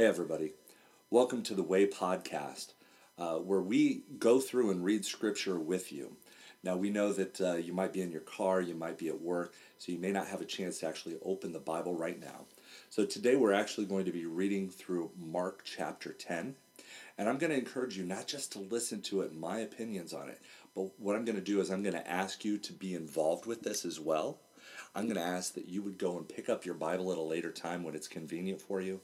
Hey, everybody. Welcome to the Way Podcast, uh, where we go through and read scripture with you. Now, we know that uh, you might be in your car, you might be at work, so you may not have a chance to actually open the Bible right now. So, today we're actually going to be reading through Mark chapter 10. And I'm going to encourage you not just to listen to it, my opinions on it, but what I'm going to do is I'm going to ask you to be involved with this as well. I'm going to ask that you would go and pick up your Bible at a later time when it's convenient for you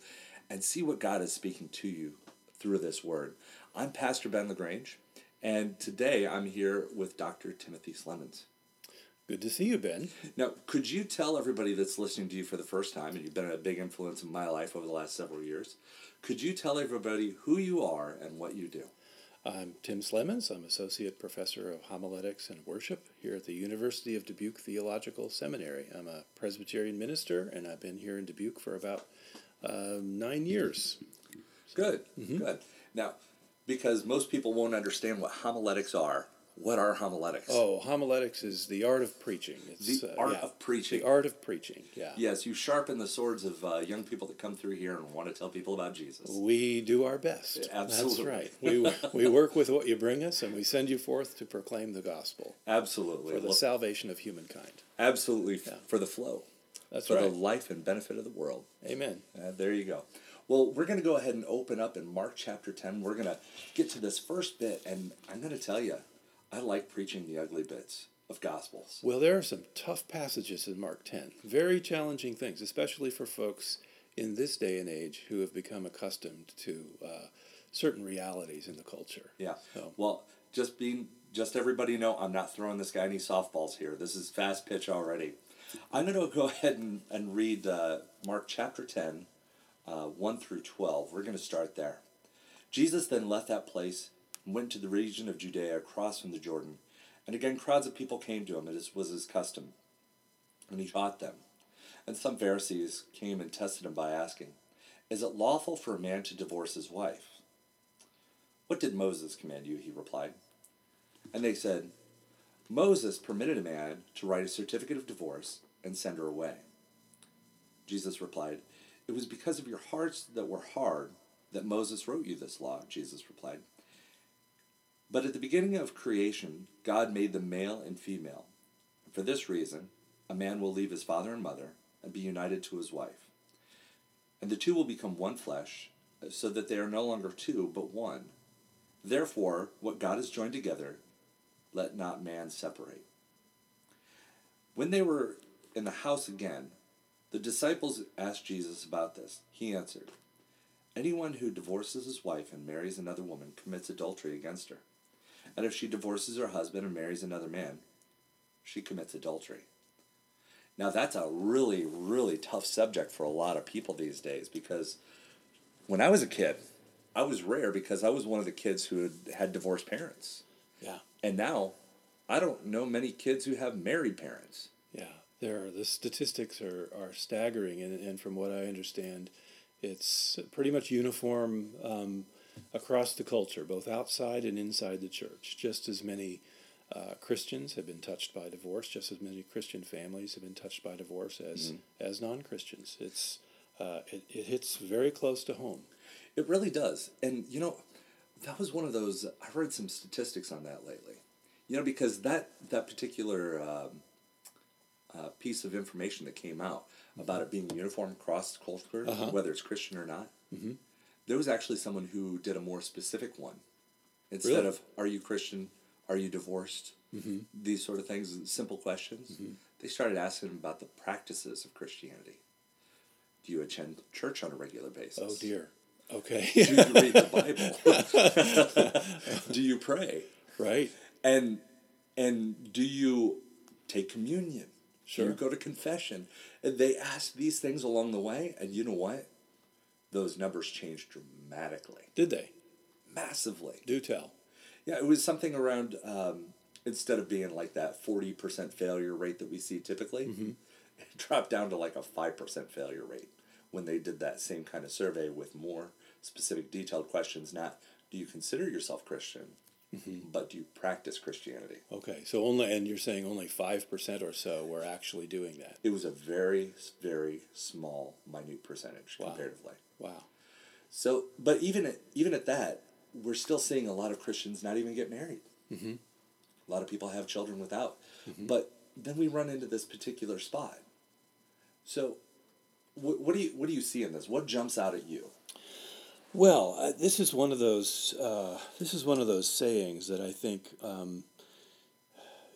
and see what God is speaking to you through this word. I'm Pastor Ben LaGrange, and today I'm here with Dr. Timothy Slemmons. Good to see you, Ben. Now, could you tell everybody that's listening to you for the first time, and you've been a big influence in my life over the last several years, could you tell everybody who you are and what you do? I'm Tim Slemmons. I'm Associate Professor of Homiletics and Worship here at the University of Dubuque Theological Seminary. I'm a Presbyterian minister, and I've been here in Dubuque for about uh, nine years. Good, good. Now, because most people won't understand what homiletics are, what are homiletics? Oh, homiletics is the art of preaching. It's, The uh, art yeah, of preaching. The art of preaching, yeah. Yes, you sharpen the swords of uh, young people that come through here and want to tell people about Jesus. We do our best. Absolutely. That's right. We, we work with what you bring us, and we send you forth to proclaim the gospel Absolutely. for the Well, salvation of humankind. absolutely f- for the flow, That's for right. the life and benefit of the world. Amen. Uh, there you go. Well, we're going to go ahead and open up in Mark chapter 10. We're going to get to this first bit, and I'm going to tell you, I like preaching the ugly bits of Gospels. Well, there are some tough passages in Mark 10. Very challenging things, especially for folks in this day and age who have become accustomed to uh, certain realities in the culture. Yeah. So- Well, just being, just everybody know, I'm not throwing this guy any softballs here. This is fast pitch already. I'm going to go ahead and, and read uh, Mark chapter 10, uh, 1 through 12. We're going to start there. Jesus then left that place and went to the region of Judea across from the Jordan. And again, crowds of people came to him, as was his custom. And he taught them. And some Pharisees came and tested him by asking, Is it lawful for a man to divorce his wife? What did Moses command you? He replied. And they said, Moses permitted a man to write a certificate of divorce and send her away. Jesus replied, It was because of your hearts that were hard that Moses wrote you this law, Jesus replied. But at the beginning of creation, God made them male and female. And for this reason, a man will leave his father and mother and be united to his wife. And the two will become one flesh, so that they are no longer two, but one. Therefore, what God has joined together, let not man separate. When they were in the house again, the disciples asked Jesus about this. He answered, Anyone who divorces his wife and marries another woman commits adultery against her. And if she divorces her husband and marries another man, she commits adultery. Now, that's a really, really tough subject for a lot of people these days because when I was a kid, I was rare because I was one of the kids who had, had divorced parents. Yeah. And now, I don't know many kids who have married parents. Yeah. There are, the statistics are, are staggering, and, and from what I understand, it's pretty much uniform um, across the culture, both outside and inside the church. Just as many uh, Christians have been touched by divorce, just as many Christian families have been touched by divorce as as non Christians. It's uh, it, it hits very close to home. It really does. And, you know, that was one of those, I read some statistics on that lately. You know, because that, that particular um, uh, piece of information that came out about it being uniform across culture, Uh-huh. whether it's Christian or not, Mm-hmm. there was actually someone who did a more specific one. Instead Really? of, are you Christian? Are you divorced? Mm-hmm. These sort of things, simple questions. They started asking about the practices of Christianity. Do you attend church on a regular basis? Oh dear. Okay. Do you read the Bible? do you pray? right. And and do you take communion? Sure. you go to confession? And they ask these things along the way, and you know what? Those numbers changed dramatically, Did they? massively. Do tell. Yeah, it was something around um, instead of being like that forty percent failure rate that we see typically, it dropped down to like a five percent failure rate when they did that same kind of survey with more specific, detailed questions. Not do you consider yourself Christian, but do you practice Christianity? Okay. So only, and you're saying only five percent or so were actually doing that. It was a very, very small, minute percentage Wow. comparatively. Wow. So, but even at, even at that, we're still seeing a lot of Christians not even get married. Mm-hmm. A lot of people have children without. But then we run into this particular spot. So, wh- what do you what do you see in this? What jumps out at you? Well, uh, this is one of those. Uh, this is one of those sayings that I think um,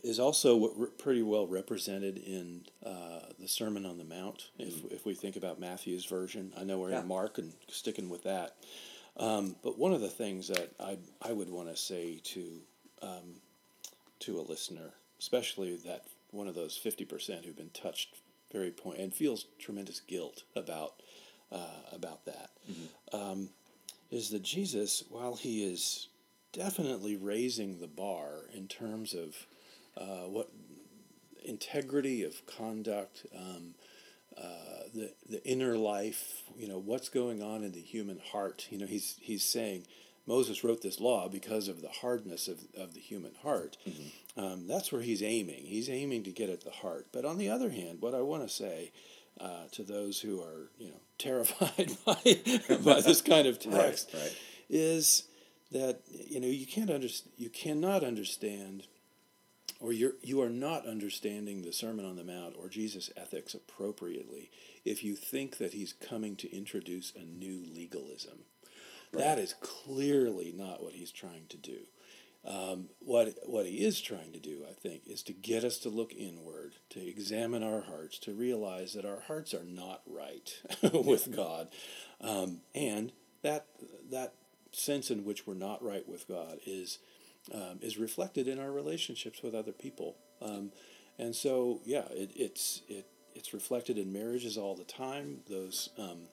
is also re- pretty well represented in uh, the Sermon on the Mount. If if we think about Matthew's version, I know we're Yeah. in Mark and sticking with that. Um, but one of the things that I I would want to say to um, to a listener, especially that one of those fifty percent who've been touched very point and feels tremendous guilt about uh, about that um, is that Jesus, while he is definitely raising the bar in terms of uh, what integrity of conduct, um, uh, the the inner life, you know, what's going on in the human heart. You know, he's he's saying Moses wrote this law because of the hardness of, of the human heart. Um, that's where he's aiming. He's aiming to get at the heart. But on the other hand, what I want to say uh, to those who are, you know, terrified by, by this kind of text right. is that you know you can't understand you cannot understand or you're you are not understanding the sermon on the mount or jesus ethics appropriately if you think that he's coming to introduce a new legalism. That is clearly not what he's trying to do um, what what he is trying to do, I think, is to get us to look inward, to examine our hearts, to realize that our hearts are not right with God, um, and that that sense in which we're not right with God is um, is reflected in our relationships with other people, um, and so yeah, it, it's it it's reflected in marriages all the time. Those um,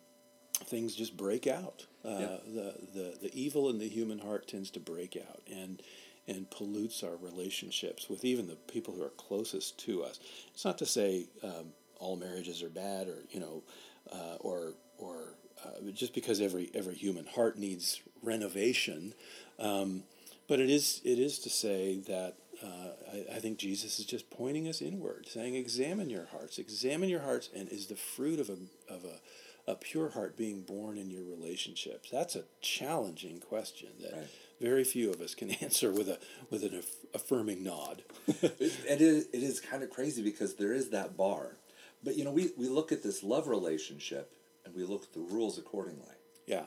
things just break out. Uh, Yeah. the, the the evil in the human heart tends to break out and and pollutes our relationships with even the people who are closest to us. It's not to say um, all marriages are bad or you know uh, or or uh, just because every every human heart needs renovation. Um, but it is it is to say that uh, I, I think Jesus is just pointing us inward, saying, "Examine your hearts. Examine your hearts, and is the fruit of a of a a pure heart being born in your relationships? That's a challenging question that Right. very few of us can answer with a with an aff- affirming nod. it, it is it is kind of crazy because there is that bar, but you know we we look at this love relationship and we look at the rules accordingly. yeah,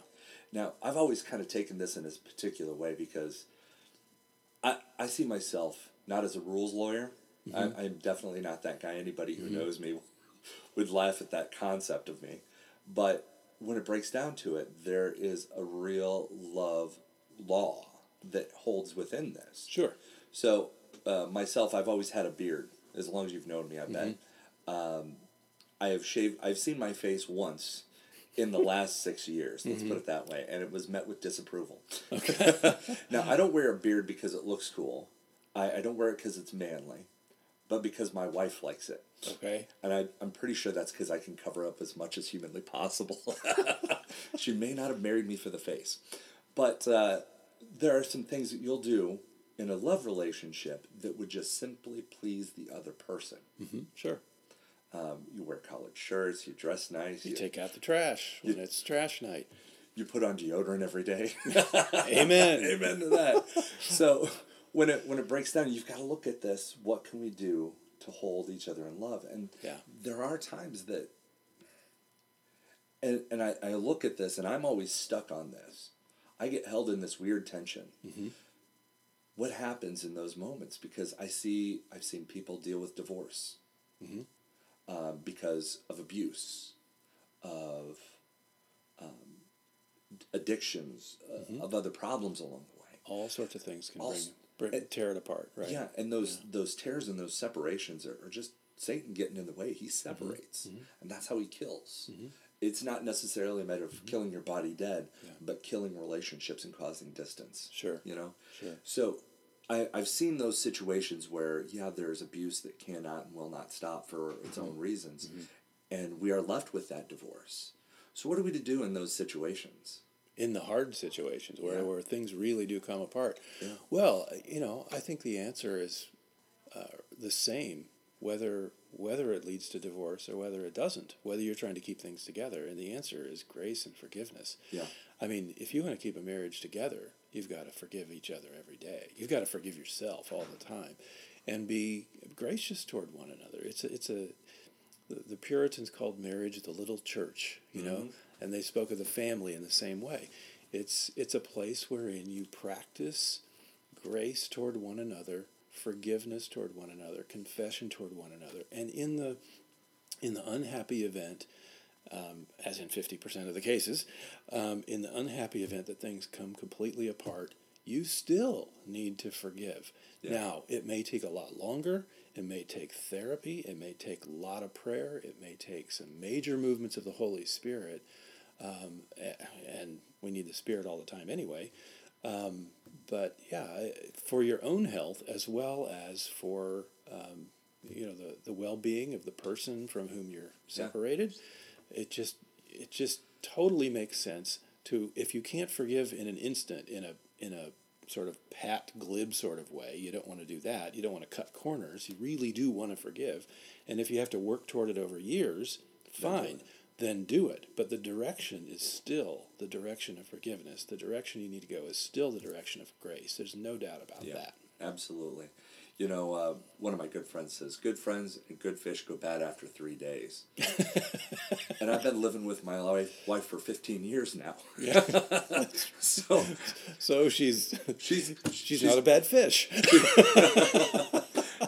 Now I've always kind of taken this in this particular way because I I see myself not as a rules lawyer. I, mm-hmm. I'm definitely not that guy. Anybody who mm-hmm. knows me would laugh at that concept of me, but when it breaks down to it, there is a real love law that holds within this. sure. So uh, myself, I've always had a beard. As long as you've known me, I bet. Um, I have shaved. I've seen my face once in the last six years. Let's put it that way, and it was met with disapproval. now I don't wear a beard because it looks cool. I, I don't wear it because it's manly, but because my wife likes it. Okay. And I, I'm pretty sure that's because I can cover up as much as humanly possible. she may not have married me for the face. But uh, there are some things that you'll do in a love relationship that would just simply please the other person. hmm Sure. Um, you wear collared shirts, you dress nice, You you, take out the trash when it's trash night. you put on deodorant every day. Amen. Amen to that. so when it when it breaks down, you've got to look at this. What can we do to hold each other in love? And Yeah. there are times that, and and I, I look at this, and I'm always stuck on this. I get held in this weird tension. What happens in those moments? Because I see I've seen people deal with divorce um, because of abuse, of um, addictions, uh, of other problems along the way. All sorts of things can All bring, bring tear it apart, right? Yeah, and those those tears and those separations are, are just Satan getting in the way. He mm-hmm. separates, mm-hmm. and that's how he kills. Mm-hmm. It's not necessarily a matter of killing your body dead, but killing relationships and causing distance. Sure. You know? Sure. So I, I've seen those situations where, yeah, there's abuse that cannot and will not stop for its own reasons. And we are left with that divorce. So what are we to do in those situations? In the hard situations where, Yeah. where things really do come apart. Yeah. Well, you know, I think the answer is uh, the same whether whether it leads to divorce or whether it doesn't, whether you're trying to keep things together. And the answer is grace and forgiveness. Yeah. I mean, if you want to keep a marriage together, you've got to forgive each other every day. You've got to forgive yourself all the time, and be gracious toward one another. It's a, it's a the, the Puritans called marriage the little church, you know, and they spoke of the family in the same way. It's it's a place wherein you practice grace toward one another, forgiveness toward one another, confession toward one another, and in the in the unhappy event, um, as in fifty percent of the cases, um, in the unhappy event that things come completely apart, you still need to forgive. Yeah. Now, it may take a lot longer. It may take therapy. It may take a lot of prayer. It may take some major movements of the Holy Spirit. Um, and we need the Spirit all the time anyway. Um, but yeah, for your own health as well as for um, you know the, the well being of the person from whom you're separated, it just it just totally makes sense to if you can't forgive in an instant in a in a sort of pat glib sort of way you don't want to do that you don't want to cut corners you really do want to forgive. And if you have to work toward it over years fine then do it. But the direction is still the direction of forgiveness. The direction you need to go is still the direction of grace. There's no doubt about Yeah, that. Absolutely. You know, uh, one of my good friends says, "Good friends and good fish go bad after three days." and I've been living with my wife, wife for fifteen years now. yeah so so she's she's she's not a bad fish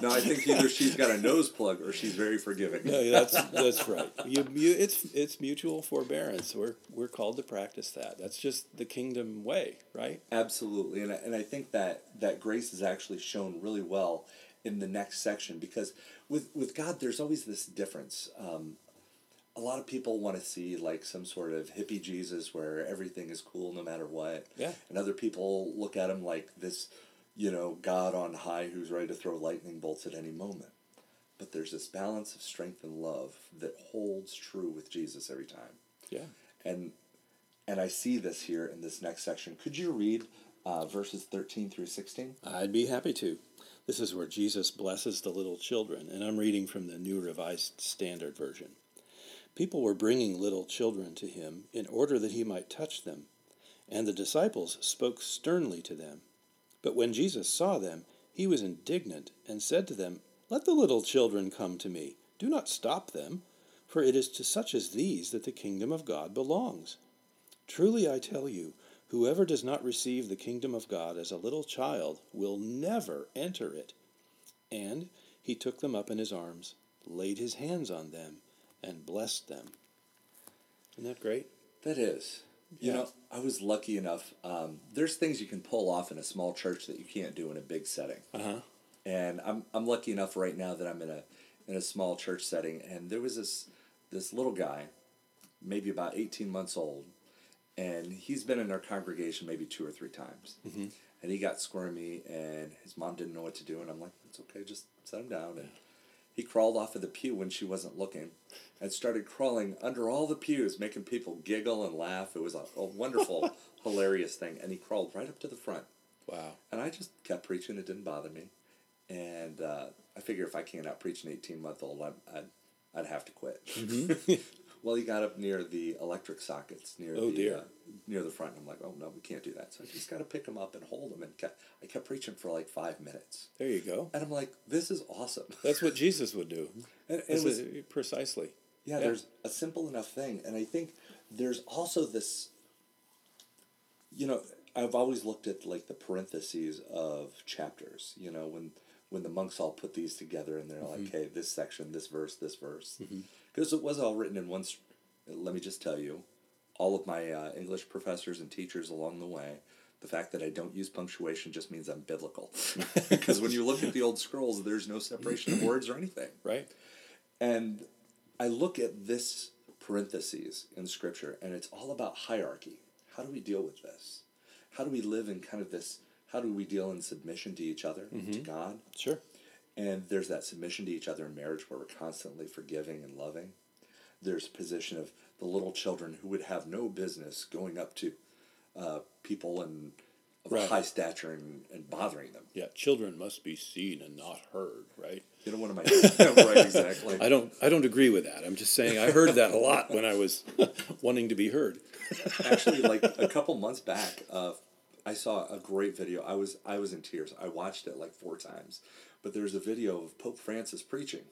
no. I think either she's got a nose plug or she's very forgiving. No, that's that's right. You, you, it's it's mutual forbearance. We're we're called to practice that. That's just the kingdom way, right? Absolutely, and I, and I think that that grace is actually shown really well in the next section because with with God, there's always this difference. Um, a lot of people want to see like some sort of hippie Jesus where everything is cool no matter what. Yeah. And other people look at him like this, you know, God on high who's ready to throw lightning bolts at any moment. But there's this balance of strength and love that holds true with Jesus every time Yeah. and and I see this here in this next section. Could you read uh, verses thirteen through sixteen? I'd be happy to. This is where Jesus blesses the little children, and I'm reading from the New Revised Standard Version. People were bringing little children to him in order that he might touch them, and the disciples spoke sternly to them. But when Jesus saw them, he was indignant and said to them, Let the little children come to me. Do not stop them, for it is to such as these that the kingdom of God belongs. Truly I tell you, whoever does not receive the kingdom of God as a little child will never enter it. And he took them up in his arms, laid his hands on them, and blessed them. Isn't that great? That is. You Yeah. know, I was lucky enough. Um, there's things you can pull off in a small church that you can't do in a big setting. Uh huh. and I'm I'm lucky enough right now that I'm in a in a small church setting, and there was this this little guy, maybe about eighteen months old, and he's been in our congregation maybe two or three times, Mhm. and he got squirmy, and his mom didn't know what to do, and I'm like, it's okay, just set him down, and he crawled off of the pew when she wasn't looking, and started crawling under all the pews, making people giggle and laugh. It was a, a wonderful, hilarious thing, and he crawled right up to the front. Wow. And I just kept preaching. It didn't bother me. And uh, I figure if I can't out preach an 18 month old, I'd, I'd, I'd have to quit. well, he got up near the electric sockets near Oh, the. Uh, near the front. And I'm like, oh no, we can't do that. So I just got to pick him up and hold him. And kept, I kept preaching for like five minutes. There you go. And I'm like, this is awesome. That's what Jesus would do. And, and it was is- precisely. yeah, Yeah. there's a simple enough thing, and I think there's also this. You know, I've always looked at like the parentheses of chapters. You know, when when the monks all put these together, and they're like, "Hey, this section, this verse, this verse," because it was all written in one. Let me just tell you, all of my uh, English professors and teachers along the way. The fact that I don't use punctuation just means I'm biblical. Because when you look at the old scrolls, there's no separation of words or anything. Right? And I look at this parentheses in scripture and it's all about hierarchy. How do we deal with this? How do we live in kind of this how do we deal in submission to each other, to God? Sure. And there's that submission to each other in marriage where we're constantly forgiving and loving. There's position of the little children who would have no business going up to uh, people and of Right. high stature and, and bothering them. Yeah, children must be seen and not heard, right? You know what am I doing? right, exactly. I don't I don't agree with that. I'm just saying I heard that a lot when I was wanting to be heard. Actually, like a couple months back, uh, I saw a great video. I was I was in tears. I watched it like four times. But there's a video of Pope Francis preaching,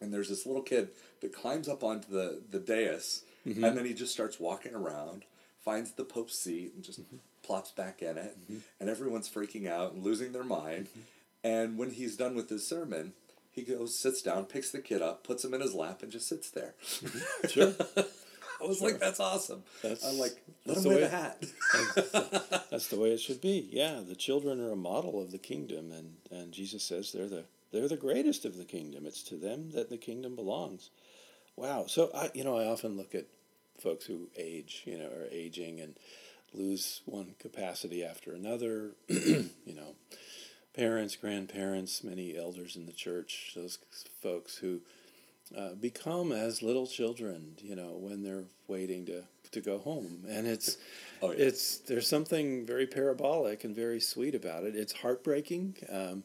and there's this little kid that climbs up onto the the dais, mm-hmm. and then he just starts walking around, finds the Pope's seat, and just mm-hmm. plops back in it, mm-hmm. and everyone's freaking out and losing their mind. And when he's done with his sermon, he goes, sits down, picks the kid up, puts him in his lap, and just sits there. Sure. I was like, that's awesome. That's- I'm like, let them the wear the hat. That's the way it should be. Yeah, the children are a model of the kingdom, and, and Jesus says they're the they're the greatest of the kingdom. It's to them that the kingdom belongs. Wow. So I you know I often look at folks who age, you know, are aging and lose one capacity after another. you know, parents, grandparents, many elders in the church, those folks who uh, become as little children, you know, when they're waiting to, to go home. And it's Oh, yeah. it's there's something very parabolic and very sweet about it. It's heartbreaking, um,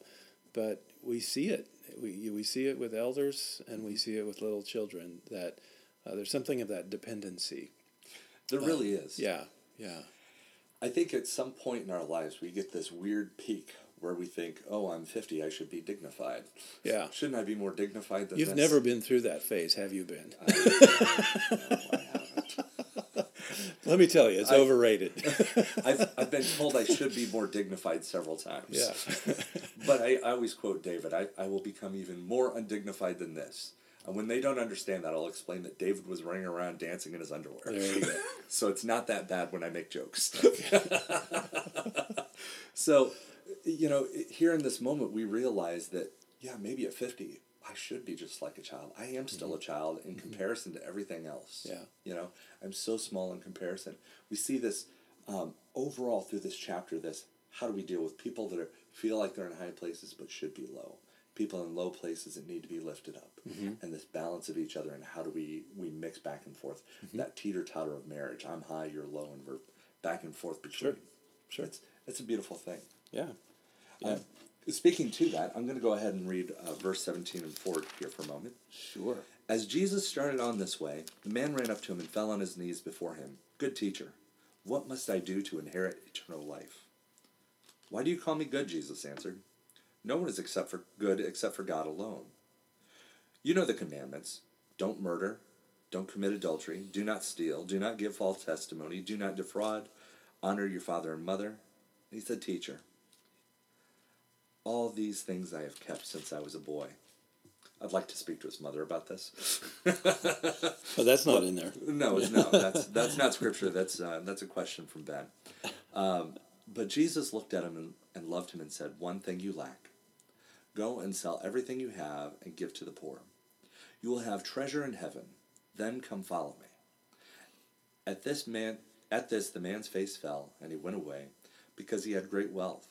but we see it. We we see it with elders and we see it with little children. That uh, there's something of that dependency. There really is. Yeah, yeah, I think at some point in our lives we get this weird peak where we think, "Oh, I'm 50. I should be dignified. yeah. Shouldn't I be more dignified than You've this?" never been through that phase, have you been? I haven't. Let me tell you, it's I- overrated. I've, I've been told I should be more dignified several times. yeah, But I, I always quote David I, I will become even more undignified than this. And when they don't understand that, I'll explain that David was running around dancing in his underwear. there you go. so it's not that bad when I make jokes. so, you know, here in this moment, we realize that, yeah, maybe at 50, I should be just like a child. I am still mm-hmm. a child in mm-hmm. comparison to everything else. Yeah. You know, I'm so small in comparison. We see this um, overall through this chapter this how do we deal with people that are, feel like they're in high places but should be low? People in low places that need to be lifted up, mm-hmm. and this balance of each other, and how do we we mix back and forth? That teeter totter of marriage. I'm high, you're low, and we're back and forth between. Sure. Sure. It's it's a beautiful thing. Yeah, Uh, speaking to that, I'm going to go ahead and read uh, verse 17 and forward here for a moment. sure. As Jesus started on this way, the man ran up to him and fell on his knees before him. Good teacher, what must I do to inherit eternal life? Why do you call me good? Jesus answered. No one is except for good except for God alone. You know the commandments. Don't murder, don't commit adultery, do not steal, do not give false testimony, do not defraud, honor your father and mother. He said, Teacher, all these things I have kept since I was a boy. I'd like to speak to his mother about this. But that's not in there. No, no, that's that's not scripture. That's uh, that's a question from Ben. Um, but Jesus looked at him and, and loved him and said, "One thing you lack. Go and sell everything you have and give to the poor. You will have treasure in heaven. Then come follow me." At this man, at this the man's face fell, and he went away, because he had great wealth.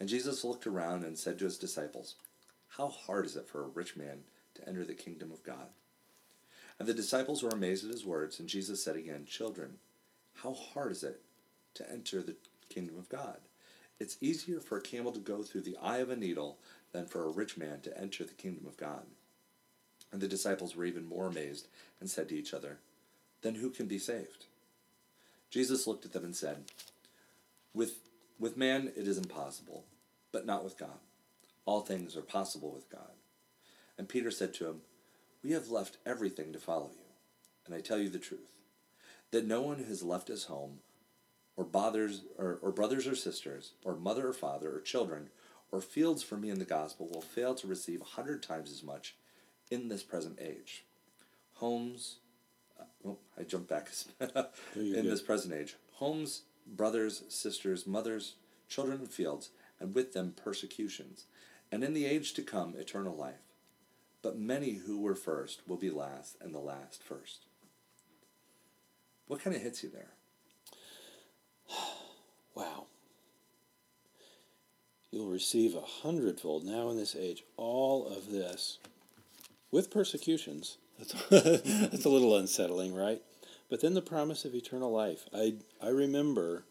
And Jesus looked around and said to his disciples, "How hard is it for a rich man to enter the kingdom of God?" And the disciples were amazed at his words, and Jesus said again, Children, how hard is it to enter the kingdom of God? It's easier for a camel to go through the eye of a needle than for a rich man to enter the kingdom of God. And the disciples were even more amazed and said to each other, Then who can be saved? Jesus looked at them and said, With, with man it is impossible, but not with God. All things are possible with God. And Peter said to him, we have left everything to follow you. And I tell you the truth, that no one who has left his home, or bothers or, or brothers or sisters, or mother or father, or children, or fields for me in the gospel will fail to receive a hundred times as much in this present age. Homes, uh, oh, I jumped back in good. this present age. Homes, brothers, sisters, mothers, children, fields, and with them persecutions, and in the age to come eternal life. But many who were first will be last, and the last first. What kind of hits you there? Wow. You'll receive a hundredfold now in this age all of this with persecutions. That's, that's a little unsettling, right? But then the promise of eternal life. I, I remember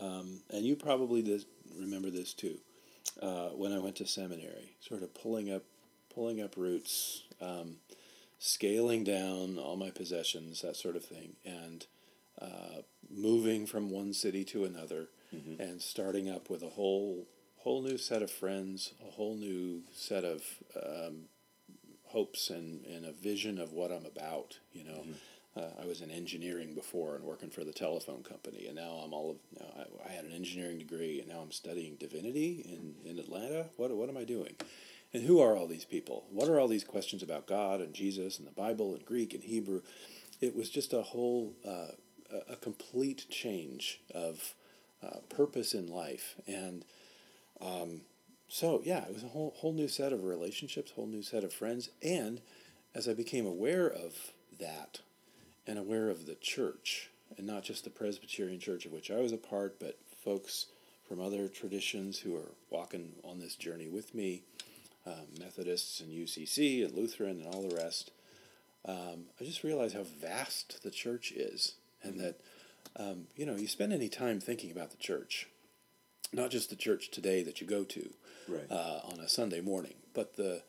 um, and you probably dis- remember this too. Uh, when I went to seminary, sort of pulling up, pulling up roots, um, scaling down all my possessions, that sort of thing, and uh, moving from one city to another, Mm-hmm. and starting up with a whole whole new set of friends, a whole new set of um, hopes and, and a vision of what I'm about. You know, uh, I was in engineering before and working for the telephone company, and now I'm all of. Now I, I had an engineering degree, and now I'm studying divinity in, in Atlanta. What what am I doing? And who are all these people? What are all these questions about God and Jesus and the Bible and Greek and Hebrew? It was just a whole, uh, a complete change of uh, purpose in life. And um, so, yeah, it was a whole, whole new set of relationships, whole new set of friends. And as I became aware of that and aware of the church, and not just the Presbyterian church of which I was a part, but folks from other traditions who are walking on this journey with me, um, Methodists and UCC and Lutheran and all the rest, um, I just realized how vast the church is, and that um, you know you spend any time thinking about the church, not just the church today that you go to Right. uh, on a Sunday morning, but the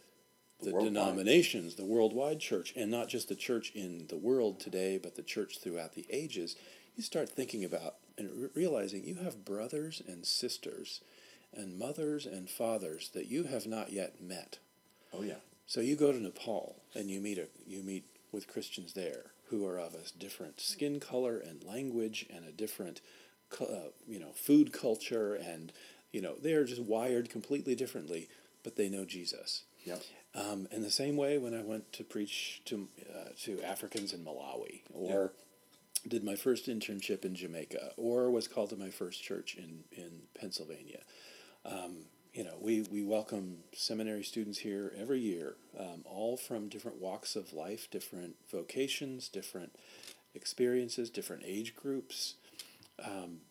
the worldwide. denominations, the worldwide church, and not just the church in the world today, but the church throughout the ages. You start thinking about and realizing you have brothers and sisters, and mothers and fathers that you have not yet met. oh yeah. So you go to Nepal and you meet a you meet with Christians there who are of a different skin color and language and a different, uh, you know, food culture and you know they are just wired completely differently, but they know Jesus. Yep. Um, in the same way, when I went to preach to uh, to Africans in Malawi, or did my first internship in Jamaica, or was called to my first church in in Pennsylvania, um, you know, we, we welcome seminary students here every year, um, all from different walks of life, different vocations, different experiences, different age groups. Um,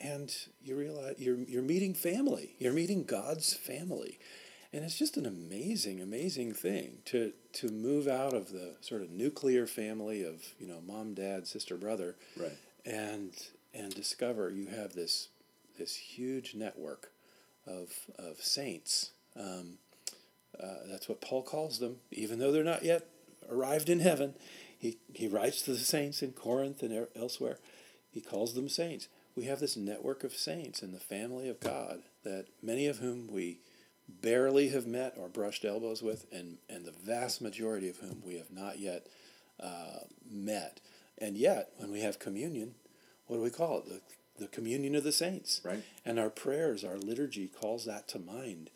and you realize you're, you're meeting family, you're meeting God's family. And it's just an amazing, amazing thing to, to move out of the sort of nuclear family of, you know, mom, dad, sister, brother, Right. and and discover you have this this huge network of of saints. Um, uh, that's what Paul calls them, even though they're not yet arrived in heaven. He he writes to the saints in Corinth and er- elsewhere. He calls them saints. We have this network of saints in the family of God that many of whom we barely have met or brushed elbows with, and, and the vast majority of whom we have not yet uh, met. And yet, when we have communion, what do we call it? The, the communion of the saints. Right. And our prayers, our liturgy calls that to mind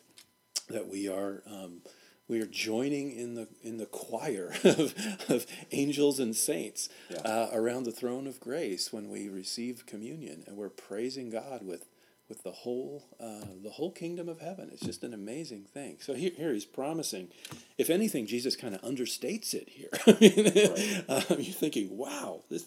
that we are um, we are joining in the in the choir of, of angels and saints Yeah. uh, around the throne of grace when we receive communion, and we're praising God with with the whole uh, the whole kingdom of heaven. It's just an amazing thing. So here, here he's promising. If anything, Jesus kind of understates it here. I mean, um, you're thinking, wow, this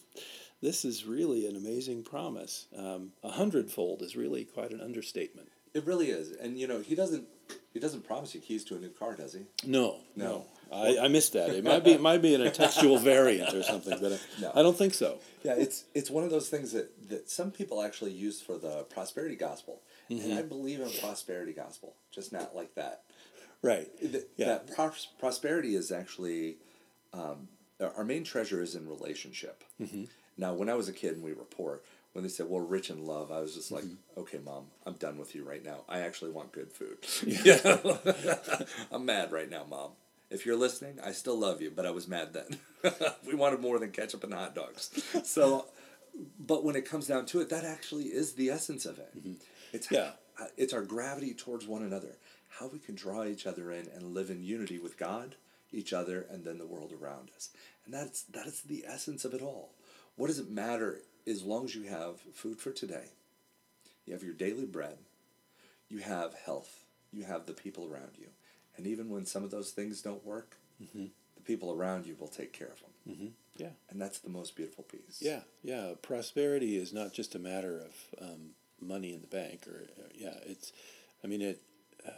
this is really an amazing promise. Um, a hundredfold is really quite an understatement. It really is, and you know he doesn't he doesn't promise you keys to a new car, does he? No, No. no, I, I missed that. It might be it might be in a textual variant or something, but I, No. I don't think so. Yeah, it's it's one of those things that, that some people actually use for the prosperity gospel, and mm-hmm. I believe in prosperity gospel, just not like that. Right. Th- Yeah. That pros- prosperity is actually um, our main treasure is in relationship. Mm-hmm. Now, when I was a kid and we were poor, when they said, "Well, rich in love," I was just like, mm-hmm. "Okay, mom, I'm done with you right now. I actually want good food. Yeah, I'm mad right now, mom. If you're listening, I still love you, but I was mad then. we wanted more than ketchup and hot dogs. So, but when it comes down to it, that actually is the essence of it. It's Yeah. uh, it's our gravity towards one another, how we can draw each other in and live in unity with God, each other, and then the world around us. And that's that is the essence of it all. What does it matter as long as you have food for today, you have your daily bread, you have health, you have the people around you, and even when some of those things don't work, the people around you will take care of them, Yeah. and that's the most beautiful piece. Yeah, yeah. Prosperity is not just a matter of um, money in the bank, or, or yeah, it's. I mean, it. Uh,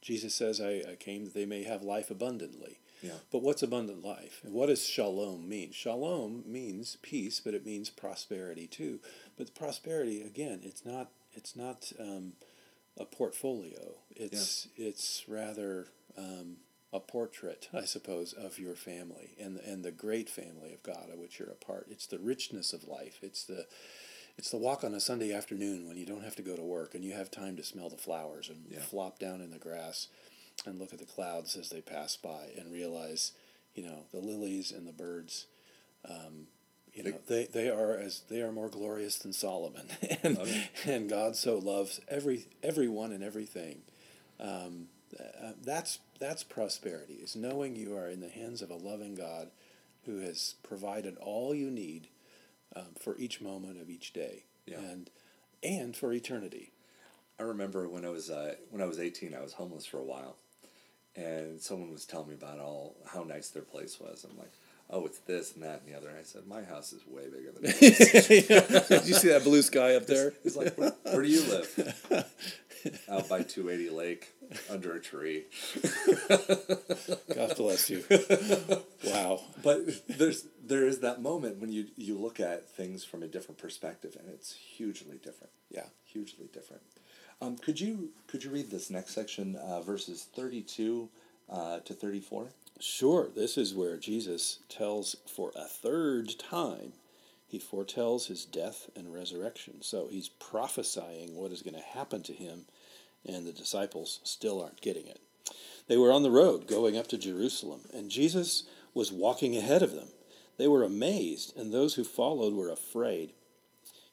Jesus says, I, "I came that they may have life abundantly," Yeah. But what's abundant life? And what does shalom mean? Shalom means peace, but it means prosperity too. But prosperity, again, it's not it's not um, a portfolio. It's it's rather um, a portrait, I suppose, of your family and and the great family of God of which you're a part. It's the richness of life. It's the it's the walk on a Sunday afternoon when you don't have to go to work and you have time to smell the flowers and Yeah. flop down in the grass and look at the clouds as they pass by and realize, you know, the lilies and the birds. Um, you know, they, they are as they are more glorious than Solomon, and Okay. and God so loves every everyone and everything. Um, uh, that's that's prosperity. Is knowing you are in the hands of a loving God, who has provided all you need um, for each moment of each day, Yeah. and and for eternity. I remember when I was uh, when I was eighteen, I was homeless for a while, and someone was telling me about all how nice their place was. I'm like, oh, it's this and that and the other. And I said, my house is way bigger than yours. Did you see that blue sky up there? He's like, where, where do you live? Out by 280 Lake, under a tree. God bless you. Wow. But there's there is that moment when you you look at things from a different perspective, and it's hugely different. Yeah. hugely different. Um, could you could you read this next section, uh, verses thirty two uh, to thirty four? Sure, this is where Jesus tells for a third time, he foretells his death and resurrection. So he's prophesying what is going to happen to him, and the disciples still aren't getting it. They were on the road going up to Jerusalem, and Jesus was walking ahead of them. They were amazed, and those who followed were afraid.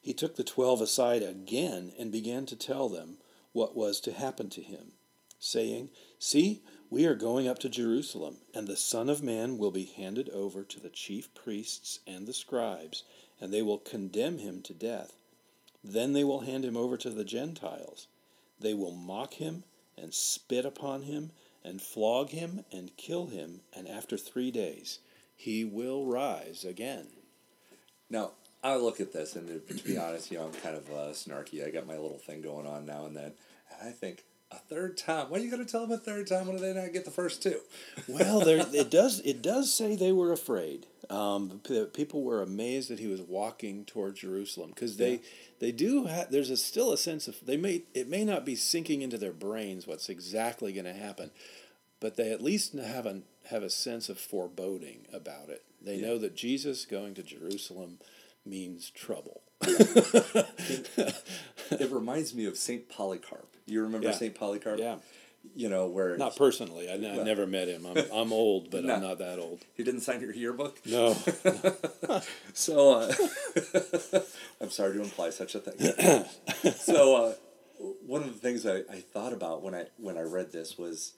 He took the twelve aside again and began to tell them what was to happen to him, saying, See, we are going up to Jerusalem, and the Son of Man will be handed over to the chief priests and the scribes, and they will condemn him to death. Then they will hand him over to the Gentiles. They will mock him and spit upon him and flog him and kill him, and after three days he will rise again. Now I look at this, and to, be honest, you know, I'm kind of uh, snarky. I got my little thing going on now and then, and I think a third time. Why are you going to tell them a third time? Why do they not get the first two? Well, there it does it does say they were afraid. Um, people were amazed that he was walking toward Jerusalem because they Yeah. they do have there's a, still a sense of they may it may not be sinking into their brains what's exactly going to happen, but they at least have a have a sense of foreboding about it. They Yeah. know that Jesus going to Jerusalem means trouble. it reminds me of Saint Polycarp. You remember Yeah. Saint Polycarp? Yeah, You know where not personally. I, I never met him. I'm I'm old, but No. I'm not that old. he didn't sign your yearbook. No. So, uh, I'm sorry to imply such a thing. so, uh, one of the things I, I thought about when I when I read this was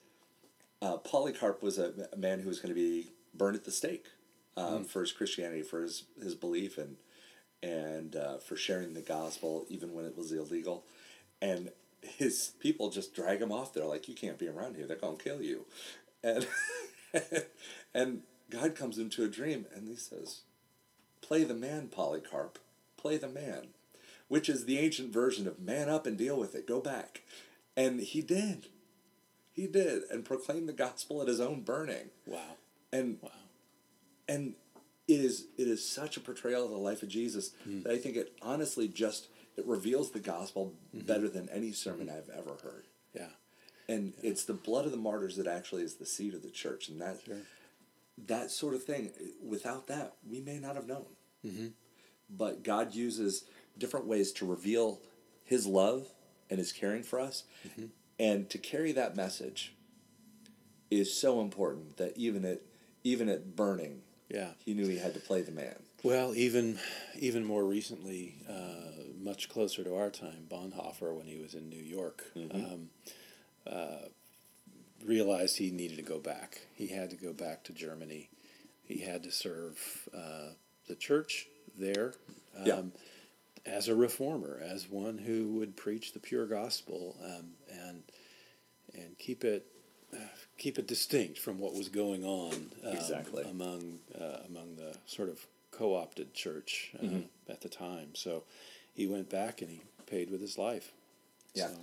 uh, Polycarp was a, a man who was going to be burned at the stake um, for his Christianity, for his his belief, and and uh, for sharing the gospel even when it was illegal, and his people just drag him off there like you can't be around here; they're going to kill you, and and God comes into a dream and he says, Play the man, Polycarp. Play the man. Which is the ancient version of man up and deal with it. Go back. And he did. He did. And proclaimed the gospel at his own burning. wow. And Wow. and it is it is such a portrayal of the life of Jesus hmm. that I think it honestly just it reveals the gospel better than any sermon I've ever heard. Yeah. And it's the blood of the martyrs that actually is the seed of the church. And that Sure. that sort of thing. Without that, we may not have known. Mm-hmm. But God uses different ways to reveal His love and His caring for us, Mm-hmm. and to carry that message is so important that even at even at burning, Yeah. He knew He had to play the man. Well, even even more recently, uh, much closer to our time, Bonhoeffer, when he was in New York, um, uh, realized he needed to go back. He had to go back to Germany. He had to serve uh, the church there um, Yeah. as a reformer, as one who would preach the pure gospel um, and and keep it uh, keep it distinct from what was going on um, Exactly. among uh, among the sort of co-opted church uh, Mm-hmm. at the time. So he went back and he paid with his life. Yeah. So,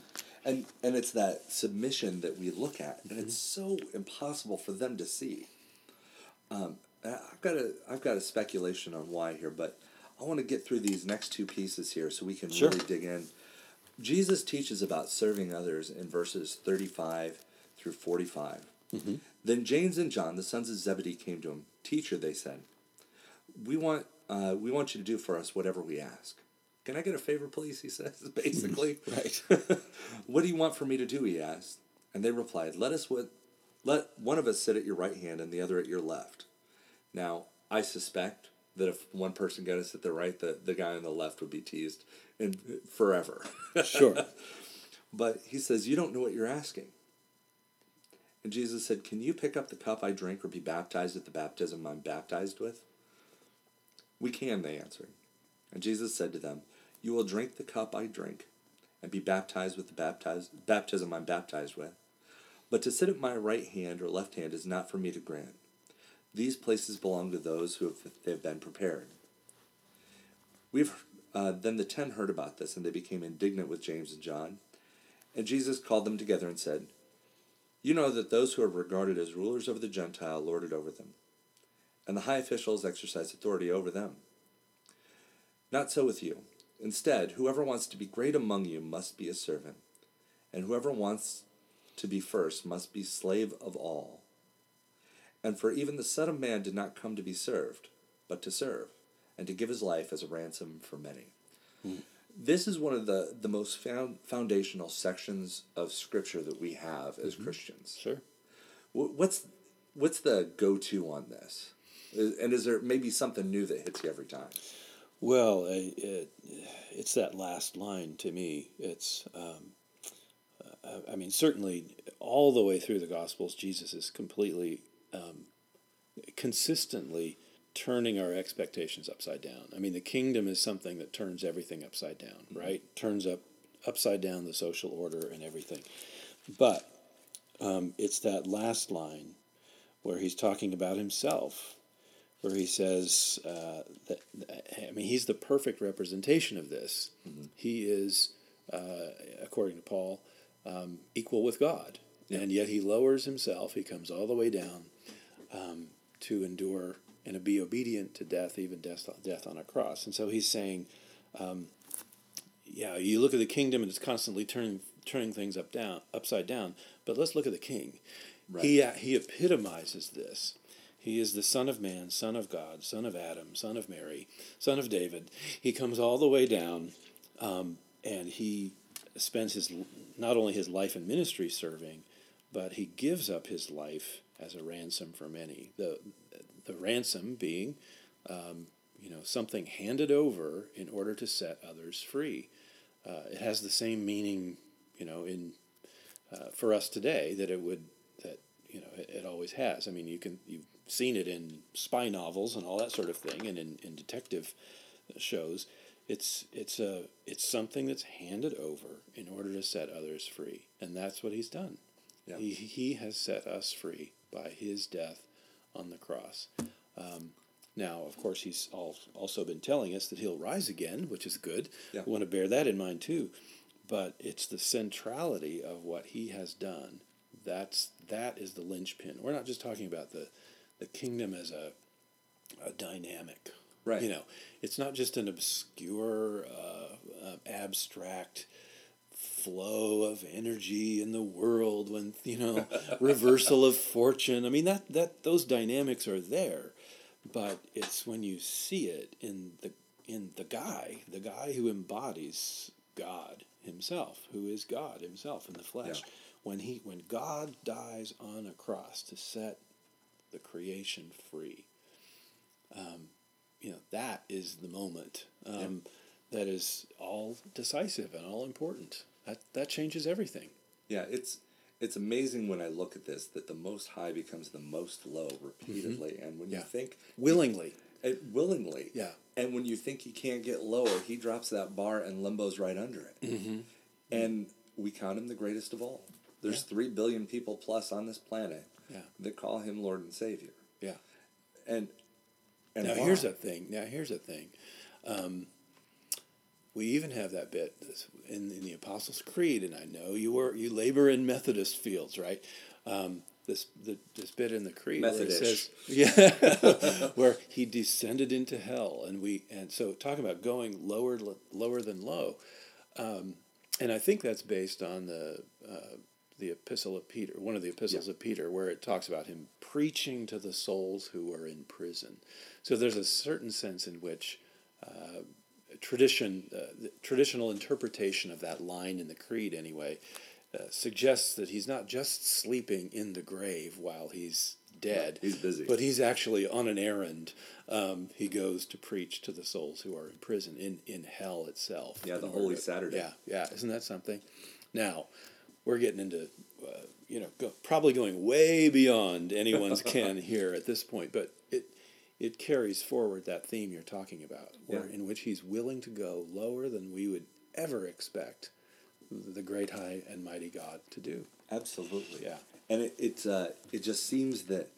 And and it's that submission that we look at, and it's so impossible for them to see. Um, I've got a I've got a speculation on why here, but I want to get through these next two pieces here so we can Sure. really dig in. Jesus teaches about serving others in verses 35 through 45. Then James and John, the sons of Zebedee, came to him. Teacher, they said, we want uh, we want you to do for us whatever we ask. Can I get a favor, please? He says, basically. Right. what do you want for me to do? He asked. And they replied, Let us what let one of us sit at your right hand and the other at your left. Now, I suspect that if one person got us at the right, the, the guy on the left would be teased and forever. Sure. but he says, You don't know what you're asking. And Jesus said, Can you pick up the cup I drink or be baptized at the baptism I'm baptized with? We can, they answered. And Jesus said to them, You will drink the cup I drink and be baptized with the baptize, baptism I'm baptized with. But to sit at my right hand or left hand is not for me to grant. These places belong to those who have, they have been prepared. We've uh, then the ten heard about this, and they became indignant with James and John. And Jesus called them together and said, You know that those who are regarded as rulers over the Gentile lord it over them, and the high officials exercise authority over them. Not so with you. Instead, whoever wants to be great among you must be a servant, and whoever wants to be first must be slave of all. And for even the Son of Man did not come to be served, but to serve, and to give his life as a ransom for many. Hmm. This is one of the, the most found, foundational sections of Scripture that we have as mm-hmm. Christians. Sure. What's what's the go to on this? And is there maybe something new that hits you every time? Well, it, it's that last line to me. It's, um, I mean, certainly all the way through the Gospels, Jesus is completely, um, consistently turning our expectations upside down. I mean, the kingdom is something that turns everything upside down, right? Turns up upside down the social order and everything. But um, it's that last line where he's talking about himself where he says uh, that I mean he's the perfect representation of this. He is, uh, according to Paul, um, equal with God, and yet he lowers himself. He comes all the way down um, to endure and to be obedient to death, even death, death on a cross. And so he's saying, um, yeah, you look at the kingdom and it's constantly turning turning things up down upside down. But let's look at the king. He uh, he epitomizes this. He is the Son of Man, Son of God, Son of Adam, Son of Mary, Son of David. He comes all the way down, um, and he spends his not only his life and ministry serving, but he gives up his life as a ransom for many. The the ransom being, um, you know, something handed over in order to set others free. Uh, it has the same meaning, you know, in uh, for us today that it would that you know it, it always has. I mean, you can you've seen it in spy novels and all that sort of thing, and in, in detective shows. It's it's a it's something that's handed over in order to set others free, and that's what he's done. Yeah. He he has set us free by his death on the cross. Um, now, of course, he's al- also been telling us that he'll rise again, which is good. Yeah. We want to bear that in mind too. But it's the centrality of what he has done. That's that is the linchpin. We're not just talking about the the kingdom as a a dynamic. Right. You know, it's not just an obscure, uh, uh, abstract flow of energy in the world when you know reversal of fortune. I mean that that those dynamics are there, but it's when you see it in the in the guy, the guy who embodies God himself, who is God himself in the flesh. Yeah. When he when God dies on a cross to set the creation free, um, you know that is the moment um, that is all decisive and all important. That that changes everything. Yeah, it's it's amazing when I look at this that the most high becomes the most low repeatedly, and when Yeah. you think Willingly, it willingly, Yeah. and when you think he can't get lower, he drops that bar and limbo's right under it, mm-hmm. and we count him the greatest of all. There's Yeah. three billion people plus on this planet Yeah. that call him Lord and Savior, yeah. and and Now why? here's a thing. Now here's a thing. Um, we even have that bit in, in the Apostles' Creed, and I know you were you labor in Methodist fields, right? Um, this the, this bit in the creed where it says yeah where he descended into hell and we and so talking about going lower lower than low um, and I think that's based on the uh, the epistle of Peter one of the epistles Yeah. of Peter where it talks about him preaching to the souls who are in prison so there's a certain sense in which uh, tradition uh, the traditional interpretation of that line in the creed anyway uh, suggests that he's not just sleeping in the grave while he's dead. He's busy. But he's actually on an errand. Um, he goes to preach to the souls who are in prison in, in hell itself. Yeah, the Holy Saturday. Yeah, yeah. Isn't that something? Now, we're getting into, uh, you know, go, probably going way beyond anyone's ken here at this point, but it it carries forward that theme you're talking about, where, in which he's willing to go lower than we would ever expect the great high and mighty God to do. Absolutely. Yeah. And it it, uh, it just seems that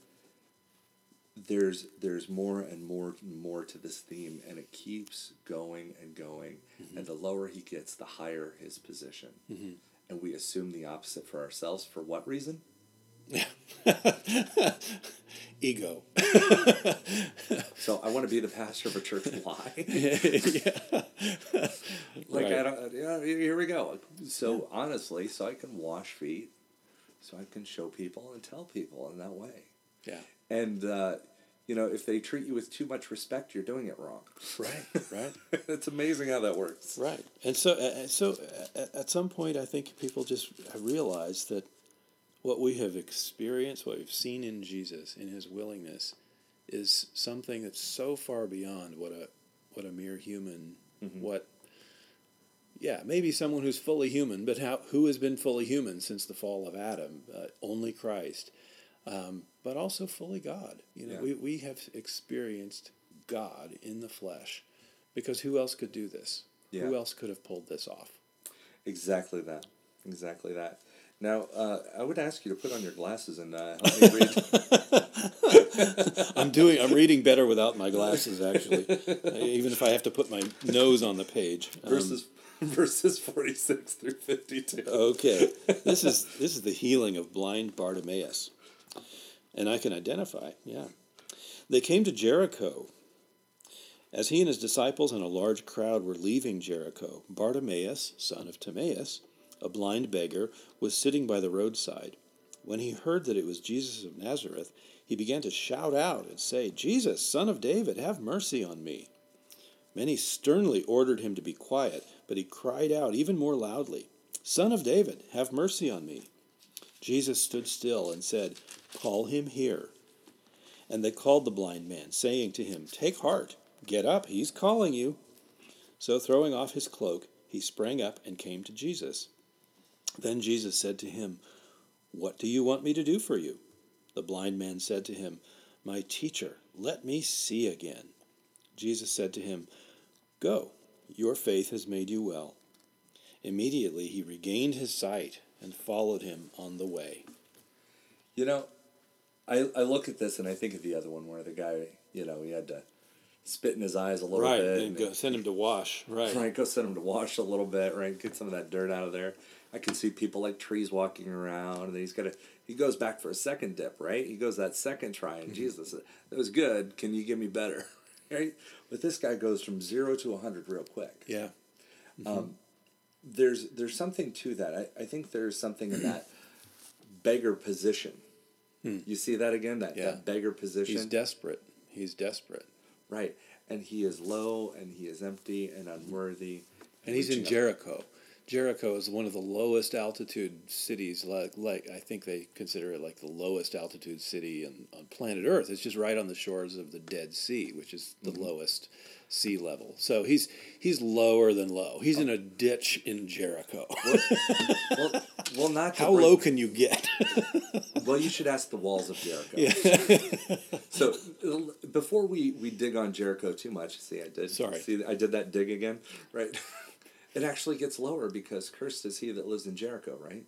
there's there's more and more and more to this theme, and it keeps going and going. Mm-hmm. And the lower he gets, the higher his position. And we assume the opposite for ourselves. For what reason? Ego. So I want to be the pastor of a church. Why? yeah. Like Right. I don't. Yeah, here we go. So honestly, so I can wash feet, so I can show people and tell people in that way. Yeah. And uh, you know, if they treat you with too much respect, you're doing it wrong. Right. Right. it's amazing how that works. Right. And so, uh, so uh, at some point, I think people just realize that what we have experienced, what we've seen in Jesus, in His willingness, is something that's so far beyond what a what a mere human, what. Yeah, maybe someone who's fully human, but how, who has been fully human since the fall of Adam? Uh, only Christ, um, but also fully God. You know, Yeah. we, we have experienced God in the flesh, because who else could do this? Yeah. Who else could have pulled this off? Exactly that. Exactly that. Now, uh, I would ask you to put on your glasses and uh, help me read. I'm doing. I'm reading better without my glasses, actually. Even if I have to put my nose on the page. Um, verses verses forty six through fifty two. okay, this is this is the healing of blind Bartimaeus, and I can identify. Yeah, they came to Jericho. As he and his disciples and a large crowd were leaving Jericho, Bartimaeus, son of Timaeus, a blind beggar, was sitting by the roadside. When he heard that it was Jesus of Nazareth, he began to shout out and say, Jesus, son of David, have mercy on me. Many sternly ordered him to be quiet, but he cried out even more loudly, Son of David, have mercy on me. Jesus stood still and said, Call him here. And they called the blind man, saying to him, Take heart, get up, he's calling you. So throwing off his cloak, he sprang up and came to Jesus. Then Jesus said to him, What do you want me to do for you? The blind man said to him, My teacher, let me see again. Jesus said to him, Go, your faith has made you well. Immediately he regained his sight and followed him on the way. You know, I I look at this and I think of the other one where the guy, you know, he had to spit in his eyes a little Right, bit. and go, send him to wash. Right. Right, go send him to wash a little bit, right? Get some of that dirt out of there. I can see people like trees walking around, and then he's got to. He goes back for a second dip, right? He goes that second try, and Jesus, that was good. Can you give me better, right? But this guy goes from zero to a hundred real quick. Yeah. Um. There's there's something to that. I, I think there's something in that beggar position. Hmm. You see that again? That, Yeah. that beggar position, He's desperate. He's desperate. right? And he is low, and he is empty and unworthy. And he's in Jericho. Jericho is one of the lowest altitude cities. Like, like I think they consider it like the lowest altitude city on, on planet Earth. It's just right on the shores of the Dead Sea, which is the mm-hmm. lowest sea level. So he's he's lower than low. He's in a ditch in Jericho. Well, well, not How bring- low can you get? Well, you should ask the walls of Jericho. yeah. So before we, we dig on Jericho too much, see, I did. Sorry. See, I did that dig again, right? It actually gets lower because cursed is he that lives in Jericho, right?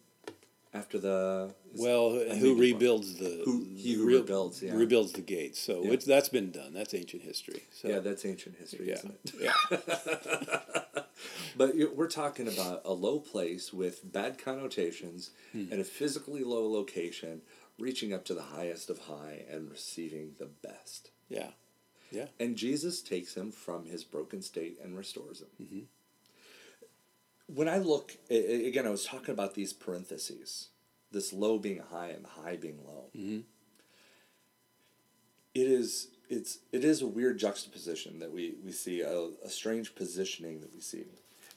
After the Well, who rebuilds the Who- he who re- rebuilds, yeah. rebuilds the gates? So Yeah. it's, that's been done. That's ancient history. So Yeah, that's ancient history, yeah, isn't it? yeah. but we're talking about a low place with bad connotations hmm. and a physically low location, reaching up to the highest of high and receiving the best. Yeah. Yeah. And Jesus takes him from his broken state and restores him. Mm-hmm. When I look, again, I was talking about these parentheses this low being high and the high being low. Mm-hmm. It is. It's it is a weird juxtaposition that we, we see a, a strange positioning that we see.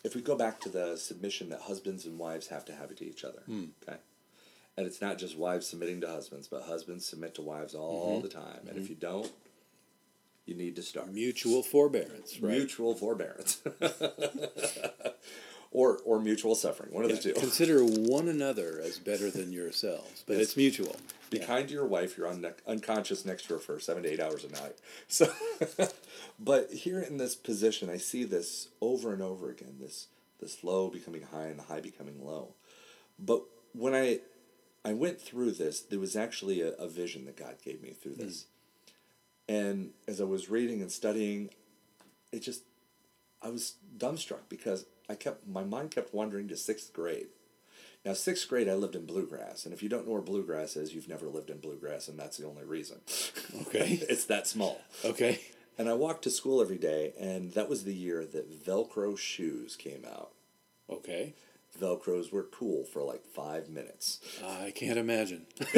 If we go back to the submission that husbands and wives have to have it to each other, hmm. okay, and it's not just wives submitting to husbands, but husbands submit to wives all mm-hmm. the time, and if mm-hmm. you don't, you need to start Mutual forbearance, right? mutual forbearance, or or mutual suffering. One of Yeah, the two. Consider one another as better than yourselves, but it's mutual. Be Yeah. kind to your wife. You're un- unconscious next to her for seven to eight hours a night. So, but here in this position, I see this over and over again. This this low becoming high and the high becoming low. But when I I went through this, there was actually a, a vision that God gave me through this. Mm. And as I was reading and studying, it just I was dumbstruck because I kept my mind kept wandering to sixth grade. Now, sixth grade, I lived in bluegrass, and if you don't know where bluegrass is, you've never lived in bluegrass, and that's the only reason. Okay. it's that small. Okay. And I walked to school every day, and that was the year that Velcro shoes came out. Okay. Velcros were cool for like five minutes. I can't imagine.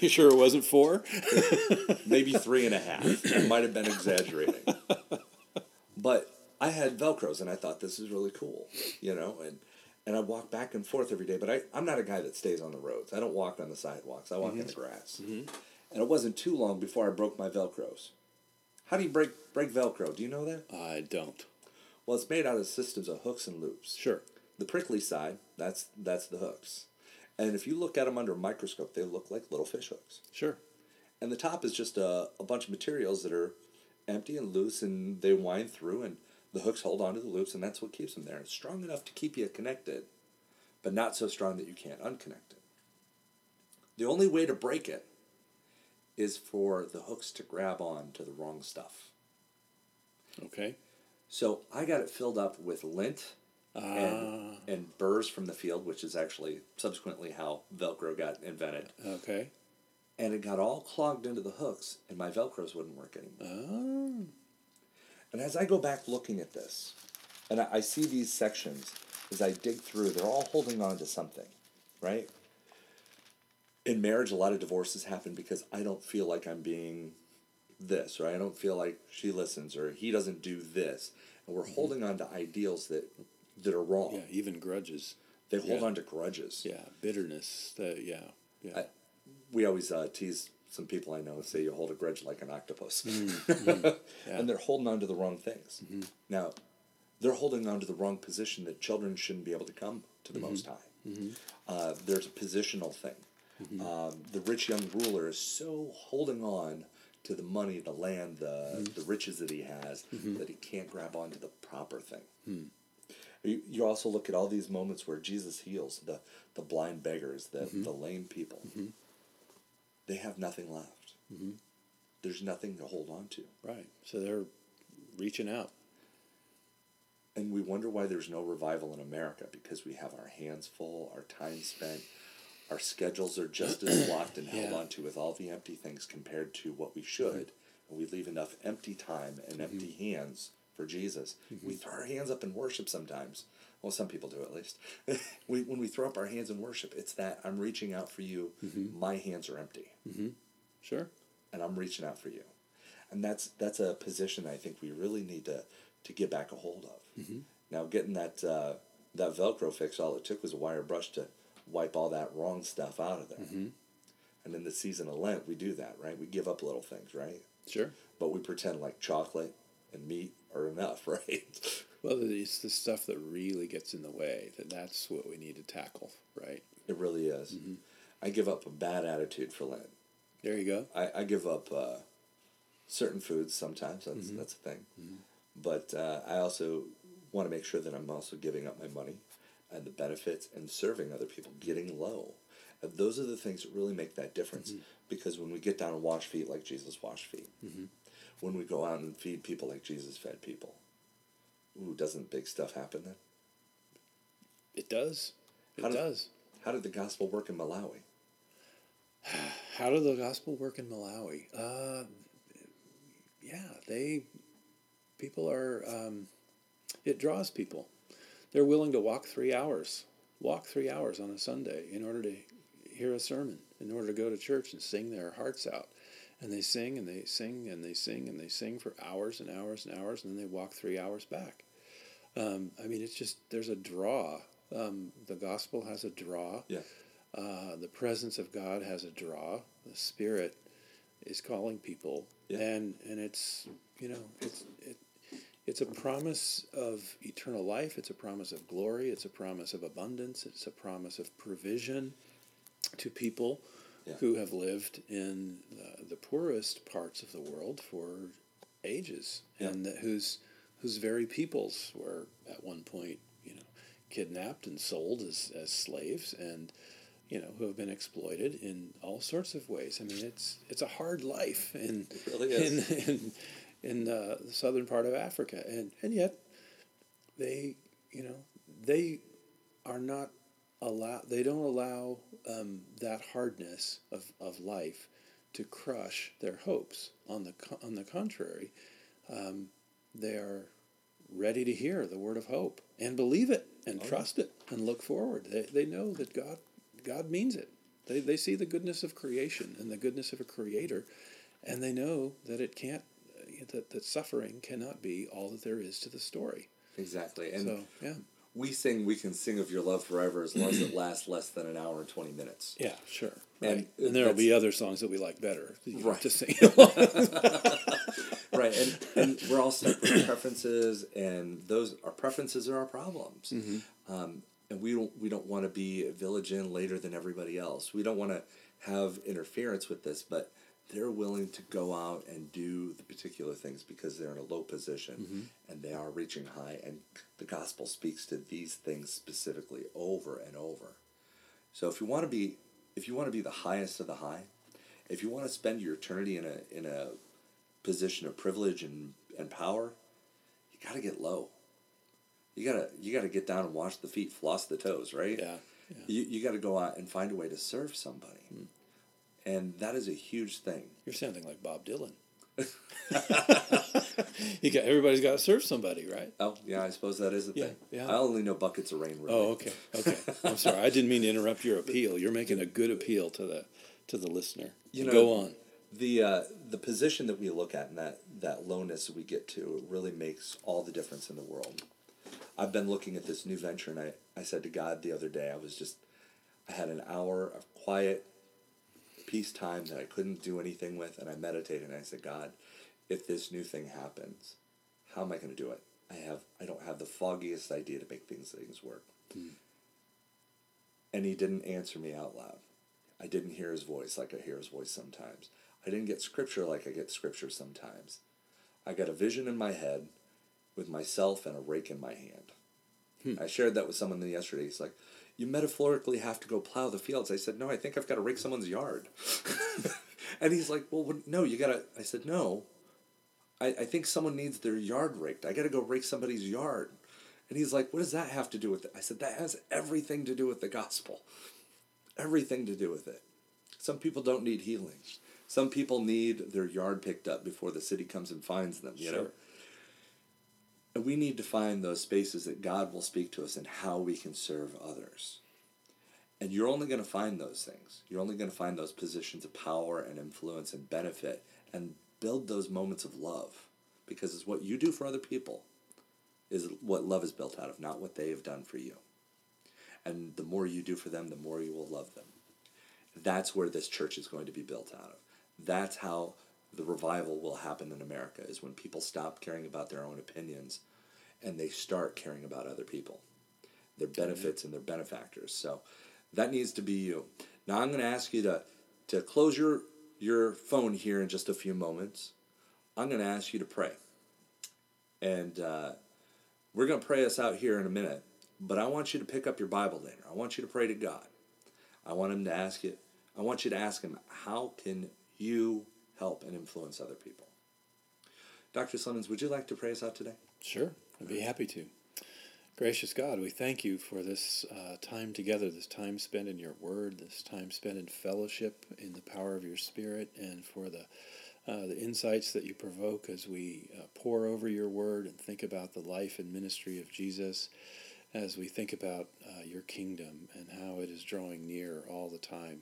you sure it wasn't four? maybe three and a half. I might have been exaggerating. But I had Velcros and I thought this is really cool, you know, and and I walk back and forth every day. But I, I'm not a guy that stays on the roads. I don't walk on the sidewalks. I walk in the mm-hmm. grass. Mm-hmm. And it wasn't too long before I broke my Velcros. How do you break break Velcro? Do you know that? I don't. Well, it's made out of systems of hooks and loops. Sure. The prickly side, that's that's the hooks. And if you look at them under a microscope, they look like little fish hooks. Sure. and the top is just a, a bunch of materials that are empty and loose and they wind through and the hooks hold onto the loops and that's what keeps them there it's strong enough to keep you connected but not so strong that you can't unconnect it the only way to break it is for the hooks to grab on to the wrong stuff Okay. so i got it filled up with lint Ah. and, and burrs from the field which is actually subsequently how velcro got invented okay. and it got all clogged into the hooks and my velcros wouldn't work anymore Oh. And as I go back looking at this, and I, I see these sections as I dig through, they're all holding on to something, right? In marriage, a lot of divorces happen because I don't feel like I'm being this, or I don't feel like she listens, or he doesn't do this. And we're holding on to ideals that that are wrong. Yeah. Even grudges. They hold on to grudges. Yeah. Bitterness. That. Yeah. Yeah. I- we always uh, tease some people I know say you hold a grudge like an octopus. Mm, mm. Yeah. and they're holding on to the wrong things. Mm-hmm. Now, they're holding on to the wrong position that children shouldn't be able to come to the mm-hmm. Most High. Mm-hmm. Uh, there's a positional thing. Um, the rich young ruler is so holding on to the money, the land, the, the riches that he has that he can't grab onto the proper thing. Mm. You, you also look at all these moments where Jesus heals the, the blind beggars, the, the lame people. They have nothing left. Mm-hmm. There's nothing to hold on to. right. So they're reaching out. And we wonder why there's no revival in America because we have our hands full, our time spent, our schedules are just as blocked and held Yeah. onto with all the empty things compared to what we should. Mm-hmm. And we leave enough empty time and empty mm-hmm. hands for Jesus. We throw our hands up in worship sometimes. Well, some people do at least. we, when we throw up our hands in worship, it's that I'm reaching out for you. Mm-hmm. My hands are empty mm-hmm. Sure. and I'm reaching out for you. And that's that's a position I think we really need to to get back a hold of. Mm-hmm. Now, getting that uh, that Velcro fix, all it took was a wire brush to wipe all that wrong stuff out of there. And in the season of Lent, we do that, right? We give up little things, right? Sure. But we pretend like chocolate and meat are enough, right? Well, it's the stuff that really gets in the way. That that's what we need to tackle. Right. it really is. Mm-hmm. I give up a bad attitude for Lent. There you go. I, I give up uh, certain foods sometimes. That's mm-hmm. that's a thing. Mm-hmm. But uh, I also want to make sure that I'm also giving up my money and the benefits and serving other people, getting low. And those are the things that really make that difference. Because when we get down and wash feet like Jesus washed feet, when we go out and feed people like Jesus fed people, doesn't big stuff happen then? It does. It How does- does. How did the gospel work in Malawi? How did the gospel work in Malawi? Uh, yeah, they people are. Um, it draws people. They're willing to walk three hours, walk three hours on a Sunday in order to hear a sermon, in order to go to church and sing their hearts out. And they sing and they sing and they sing and they sing for hours and hours and hours, and then they walk three hours back. Um, I mean, it's just there's a draw. Um, the gospel has a draw. Yeah. Uh, the presence of God has a draw. The Spirit is calling people, Yeah. and and it's you know it's it, it's a promise of eternal life. It's a promise of glory. It's a promise of abundance. It's a promise of provision to people Yeah. who have lived in the, the poorest parts of the world for ages, Yeah. and that whose whose very peoples were at one point you know kidnapped and sold as, as slaves and you know who have been exploited in all sorts of ways. I mean, it's it's a hard life in really in in, in uh, the southern part of Africa, and and yet they you know they are not allow they don't allow um, that hardness of, of life to crush their hopes. On the on the contrary, um, they are ready to hear the word of hope and believe it and Oh, yeah. trust it and look forward. They, they know that God God means it. They, they see the goodness of creation and the goodness of a creator, and they know that it can't that, that suffering cannot be all that there is to the story. Exactly. And so yeah, we sing we can sing of your love forever as long as it lasts less than an hour and 20 minutes. yeah, sure. And Right. And, there'll be other songs that we like better. Right. To sing. right and, and we're all separate preferences and those our preferences are our problems Mm-hmm. um, and we don't we don't want to be a village in later than everybody else we don't want to have interference with this but they're willing to go out and do the particular things because they're in a low position Mm-hmm. and they are reaching high and the gospel speaks to these things specifically over and over so if you want to be if you want to be the highest of the high if you want to spend your eternity in a in a position of privilege and, and power, you got to get low. You gotta you gotta get down and wash the feet, floss the toes, right? yeah. yeah. You you got to go out and find a way to serve somebody, hmm. and that is a huge thing. You're sounding like Bob Dylan. you got everybody's got to serve somebody, right? Oh yeah, I suppose that is a Yeah, thing. yeah. I only know buckets of rain. Really. Oh, okay, okay. I'm sorry. I didn't mean to interrupt your appeal. You're making a good appeal to the to the listener. You know- go on. The uh, the position that we look at and that that lowness that we get to it really makes all the difference in the world. I've been looking at this new venture, and I, I said to God the other day, I was just I had an hour of quiet peace time that I couldn't do anything with, and I meditated and I said, God, if this new thing happens, how am I going to do it? I have I don't have the foggiest idea to make things things work. And he didn't answer me out loud. I didn't hear his voice like I hear his voice sometimes. I didn't get scripture like I get scripture sometimes. I got a vision in my head with myself and a rake in my hand. Hmm. I shared that with someone yesterday. He's like, You metaphorically have to go plow the fields. I said, No, I think I've got to rake someone's yard. and he's like, Well, no, you got to. I said, No. I, I think someone needs their yard raked. I got to go rake somebody's yard. And he's like, What does that have to do with it? I said, That has everything to do with the gospel everything to do with it. Some people don't need healing. Some people need their yard picked up before the city comes and finds them, you know. And we need to find those spaces that God will speak to us and how we can serve others. And you're only going to find those things. You're only going to find those positions of power and influence and benefit and build those moments of love because it's what you do for other people is what love is built out of, not what they have done for you. And the more you do for them, the more you will love them. That's where this church is going to be built out of. That's how the revival will happen in America is when people stop caring about their own opinions and they start caring about other people, their benefits and their benefactors. So that needs to be you. Now I'm going to ask you to to close your your phone here in just a few moments. I'm going to ask you to pray. And uh, we're going to pray us out here in a minute, but I want you to pick up your Bible later. I want you to pray to God. I want him to ask you, I want you to ask him, how can you help and influence other people? Dr. Slemmons, would you like to pray us out today? Sure. I'd be happy to. Gracious God, we thank you for this uh, time together, this time spent in your word, this time spent in fellowship in the power of your spirit, and for the, uh, the insights that you provoke as we uh, pour over your word and think about the life and ministry of Jesus, as we think about uh, your kingdom and how it is drawing near all the time,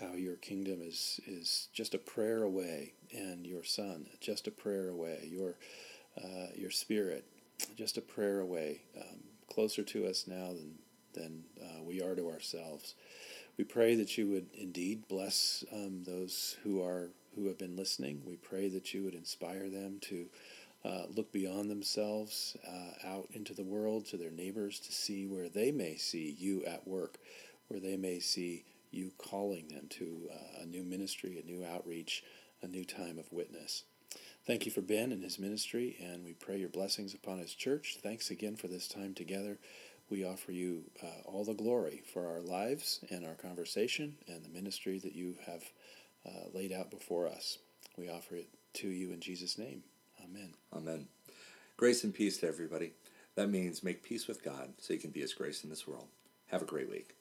how your kingdom is, is just a prayer away, and your Son just a prayer away, your, uh, your Spirit just a prayer away. Um, closer to us now than than uh, we are to ourselves. We pray that you would indeed bless um, those who are who have been listening. We pray that you would inspire them to uh, look beyond themselves, uh, out into the world to their neighbors, to see where they may see you at work, where they may see you calling them to uh, a new ministry, a new outreach, a new time of witness. Thank you for Ben and his ministry, and we pray your blessings upon his church. Thanks again for this time together. We offer you uh, all the glory for our lives and our conversation and the ministry that you have uh, laid out before us. We offer it to you in Jesus' name. Amen. Amen. Grace and peace to everybody. That means make peace with God so you can be His grace in this world. Have a great week.